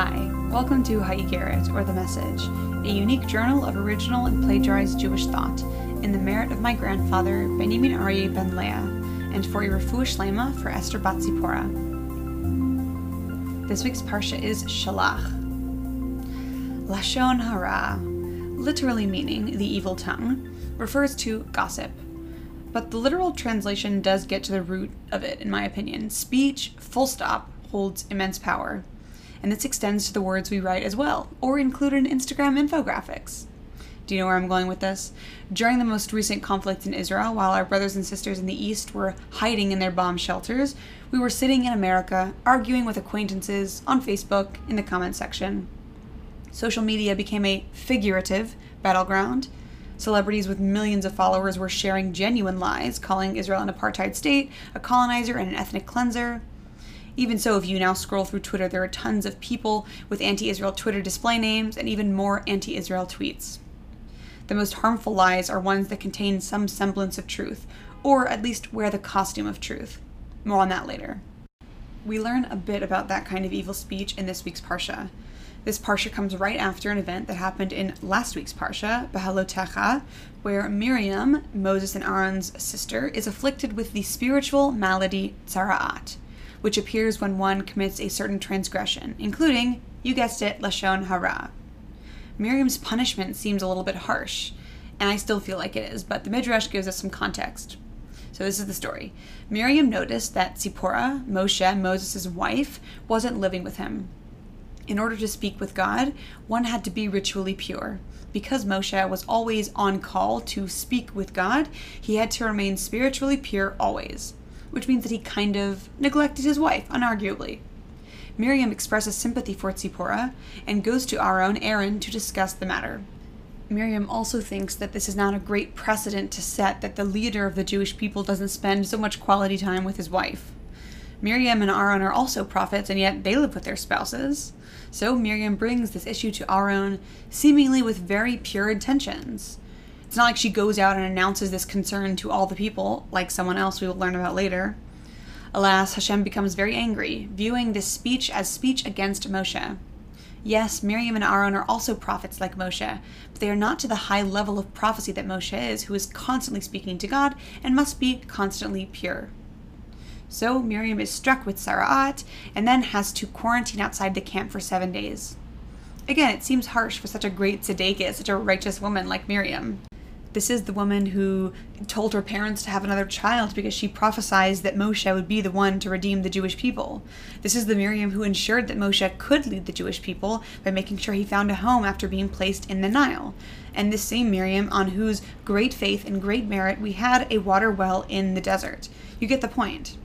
Hi, welcome to Ha'igeret, or The Message, a unique journal of original and plagiarized Jewish thought in the merit of my grandfather, Benjamin Aryeh ben Leah, and for a refuah shlema for Esther Bat Zipporah. This week's parsha is Shalach. Lashon hara, literally meaning the evil tongue, refers to gossip. But the literal translation does get to the root of it, in my opinion. Speech, full stop, holds immense power and this extends to the words we write as well, or include in Instagram infographics. Do you know where I'm going with this? During the most recent conflict in Israel, while our brothers and sisters in the East were hiding in their bomb shelters, we were sitting in America arguing with acquaintances on Facebook in the comment section. Social media became a figurative battleground. Celebrities with millions of followers were sharing genuine lies, calling Israel an apartheid state, a colonizer, and an ethnic cleanser. Even so, if you now scroll through Twitter, there are tons of people with anti Israel Twitter display names and even more anti Israel tweets. The most harmful lies are ones that contain some semblance of truth, or at least wear the costume of truth. More on that later. We learn a bit about that kind of evil speech in this week's Parsha. This Parsha comes right after an event that happened in last week's Parsha, Behalotecha, where Miriam, Moses and Aaron's sister, is afflicted with the spiritual malady Tzara'at which appears when one commits a certain transgression, including, you guessed it, Lashon Hara. Miriam's punishment seems a little bit harsh, and I still feel like it is, but the Midrash gives us some context. So this is the story. Miriam noticed that Zipporah, Moshe, Moses' wife, wasn't living with him. In order to speak with God, one had to be ritually pure. Because Moshe was always on call to speak with God, he had to remain spiritually pure always which means that he kind of neglected his wife, unarguably. Miriam expresses sympathy for Tzipporah and goes to Aaron, Aaron, to discuss the matter. Miriam also thinks that this is not a great precedent to set that the leader of the Jewish people doesn't spend so much quality time with his wife. Miriam and Aaron are also prophets, and yet they live with their spouses. So Miriam brings this issue to Aaron, seemingly with very pure intentions. It's not like she goes out and announces this concern to all the people, like someone else we will learn about later. Alas, Hashem becomes very angry, viewing this speech as speech against Moshe. Yes, Miriam and Aaron are also prophets like Moshe, but they are not to the high level of prophecy that Moshe is, who is constantly speaking to God and must be constantly pure. So Miriam is struck with Tzara'at and then has to quarantine outside the camp for seven days. Again, it seems harsh for such a great tzedekah, such a righteous woman like Miriam. This is the woman who told her parents to have another child because she prophesied that Moshe would be the one to redeem the Jewish people. This is the Miriam who ensured that Moshe could lead the Jewish people by making sure he found a home after being placed in the Nile. And this same Miriam, on whose great faith and great merit we had a water well in the desert. You get the point.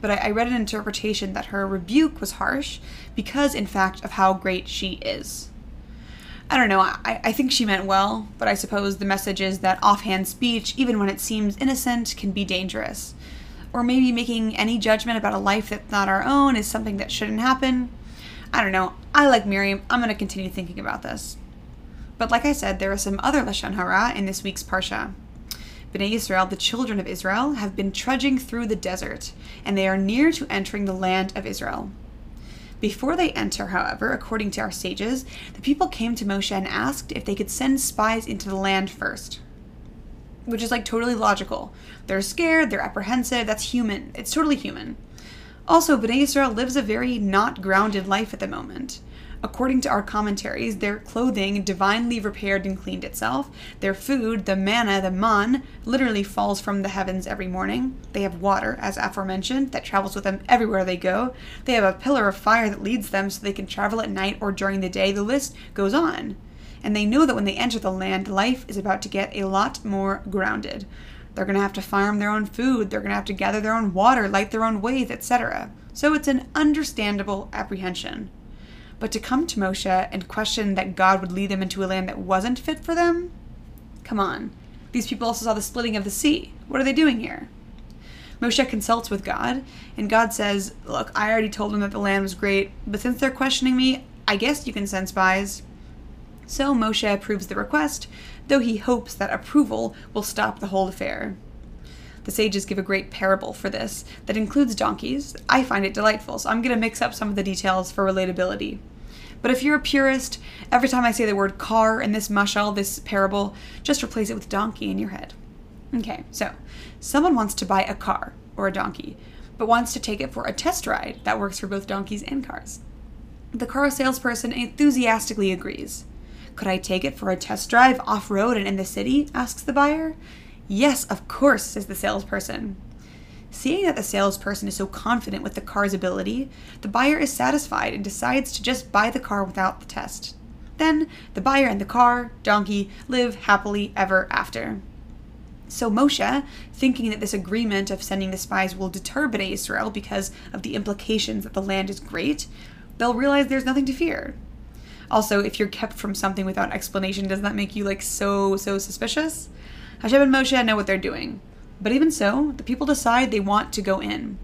But I, read an interpretation that her rebuke was harsh because, in fact, of how great she is. I don't know, I, I think she meant well, but I suppose the message is that offhand speech, even when it seems innocent, can be dangerous. Or maybe making any judgment about a life that's not our own is something that shouldn't happen. I don't know. I like Miriam. I'm going to continue thinking about this. But like I said, there are some other Lashon Hara in this week's Parsha. Bnei Israel, the children of Israel, have been trudging through the desert, and they are near to entering the land of Israel. Before they enter, however, according to our sages, the people came to Moshe and asked if they could send spies into the land first. Which is like totally logical. They're scared, they're apprehensive, that's human. It's totally human. Also, Bnei Israel lives a very not grounded life at the moment. According to our commentaries, their clothing divinely repaired and cleaned itself. Their food, the manna, the man, literally falls from the heavens every morning. They have water, as aforementioned, that travels with them everywhere they go. They have a pillar of fire that leads them so they can travel at night or during the day. The list goes on. And they know that when they enter the land, life is about to get a lot more grounded. They're going to have to farm their own food, they're going to have to gather their own water, light their own ways, etc. So it's an understandable apprehension. But to come to Moshe and question that God would lead them into a land that wasn't fit for them? Come on. These people also saw the splitting of the sea. What are they doing here? Moshe consults with God, and God says, Look, I already told them that the land was great, but since they're questioning me, I guess you can send spies. So Moshe approves the request, though he hopes that approval will stop the whole affair. The sages give a great parable for this that includes donkeys. I find it delightful, so I'm going to mix up some of the details for relatability. But if you're a purist, every time I say the word car in this mashal, this parable, just replace it with donkey in your head. Okay, so someone wants to buy a car or a donkey, but wants to take it for a test ride that works for both donkeys and cars. The car salesperson enthusiastically agrees. Could I take it for a test drive off road and in the city? asks the buyer. Yes, of course, says the salesperson. Seeing that the salesperson is so confident with the car's ability, the buyer is satisfied and decides to just buy the car without the test. Then, the buyer and the car, donkey, live happily ever after. So Moshe, thinking that this agreement of sending the spies will deter Bnei Israel because of the implications that the land is great, they'll realize there's nothing to fear. Also, if you're kept from something without explanation, doesn't that make you like so, so suspicious? Hashem and Moshe know what they're doing. But even so, the people decide they want to go in.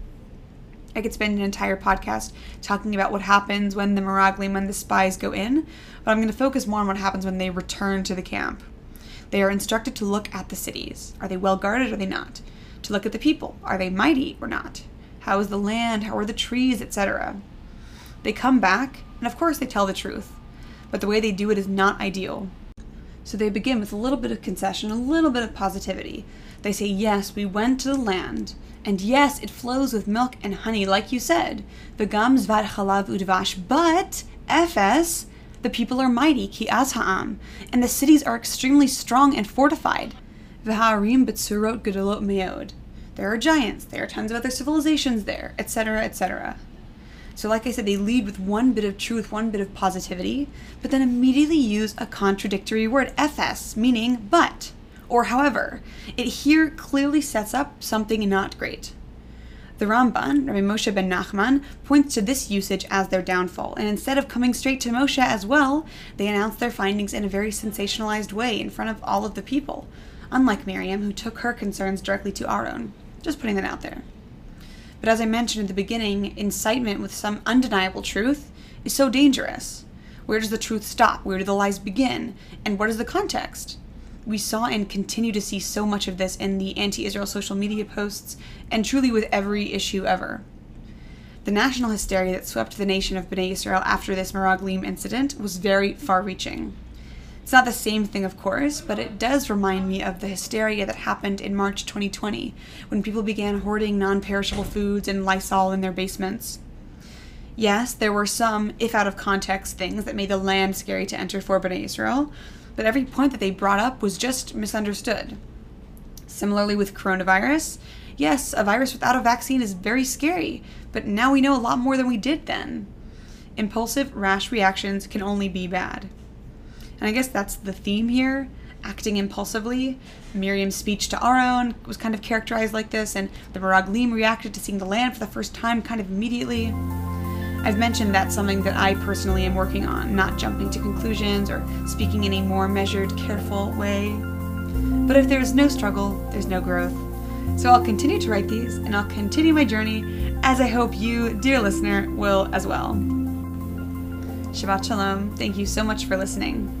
I could spend an entire podcast talking about what happens when the Meraglim and the spies go in, but I'm going to focus more on what happens when they return to the camp. They are instructed to look at the cities. Are they well guarded or are they not? To look at the people. Are they mighty or not? How is the land? How are the trees, etc. They come back, and of course they tell the truth, but the way they do it is not ideal. So they begin with a little bit of concession, a little bit of positivity. They say, Yes, we went to the land, and yes, it flows with milk and honey, like you said. V'gam zvat chalav udvash, but, Ephes, the people are mighty, ki az ha'am, and the cities are extremely strong and fortified. V'ha'arim betsurot gedolot meod. There are giants, there are tons of other civilizations there, etc., etc. So, like I said, they lead with one bit of truth, one bit of positivity, but then immediately use a contradictory word, ephes, meaning but, or however. It here clearly sets up something not great. The Ramban, Rabbi Moshe ben Nachman, points to this usage as their downfall, and instead of coming straight to Moshe as well, they announce their findings in a very sensationalized way in front of all of the people, unlike Miriam, who took her concerns directly to Aaron. Just putting that out there. But as I mentioned at the beginning, incitement with some undeniable truth is so dangerous. Where does the truth stop? Where do the lies begin? And what is the context? We saw and continue to see so much of this in the anti Israel social media posts, and truly with every issue ever. The national hysteria that swept the nation of Bnei Israel after this Meraglim incident was very far reaching. It's not the same thing, of course, but it does remind me of the hysteria that happened in March 2020 when people began hoarding non perishable foods and Lysol in their basements. Yes, there were some, if out of context, things that made the land scary to enter for Bnei Israel, but every point that they brought up was just misunderstood. Similarly, with coronavirus, yes, a virus without a vaccine is very scary, but now we know a lot more than we did then. Impulsive, rash reactions can only be bad. And I guess that's the theme here acting impulsively. Miriam's speech to Aaron was kind of characterized like this, and the Meraglim reacted to seeing the land for the first time kind of immediately. I've mentioned that's something that I personally am working on, not jumping to conclusions or speaking in a more measured, careful way. But if there's no struggle, there's no growth. So I'll continue to write these, and I'll continue my journey, as I hope you, dear listener, will as well. Shabbat Shalom. Thank you so much for listening.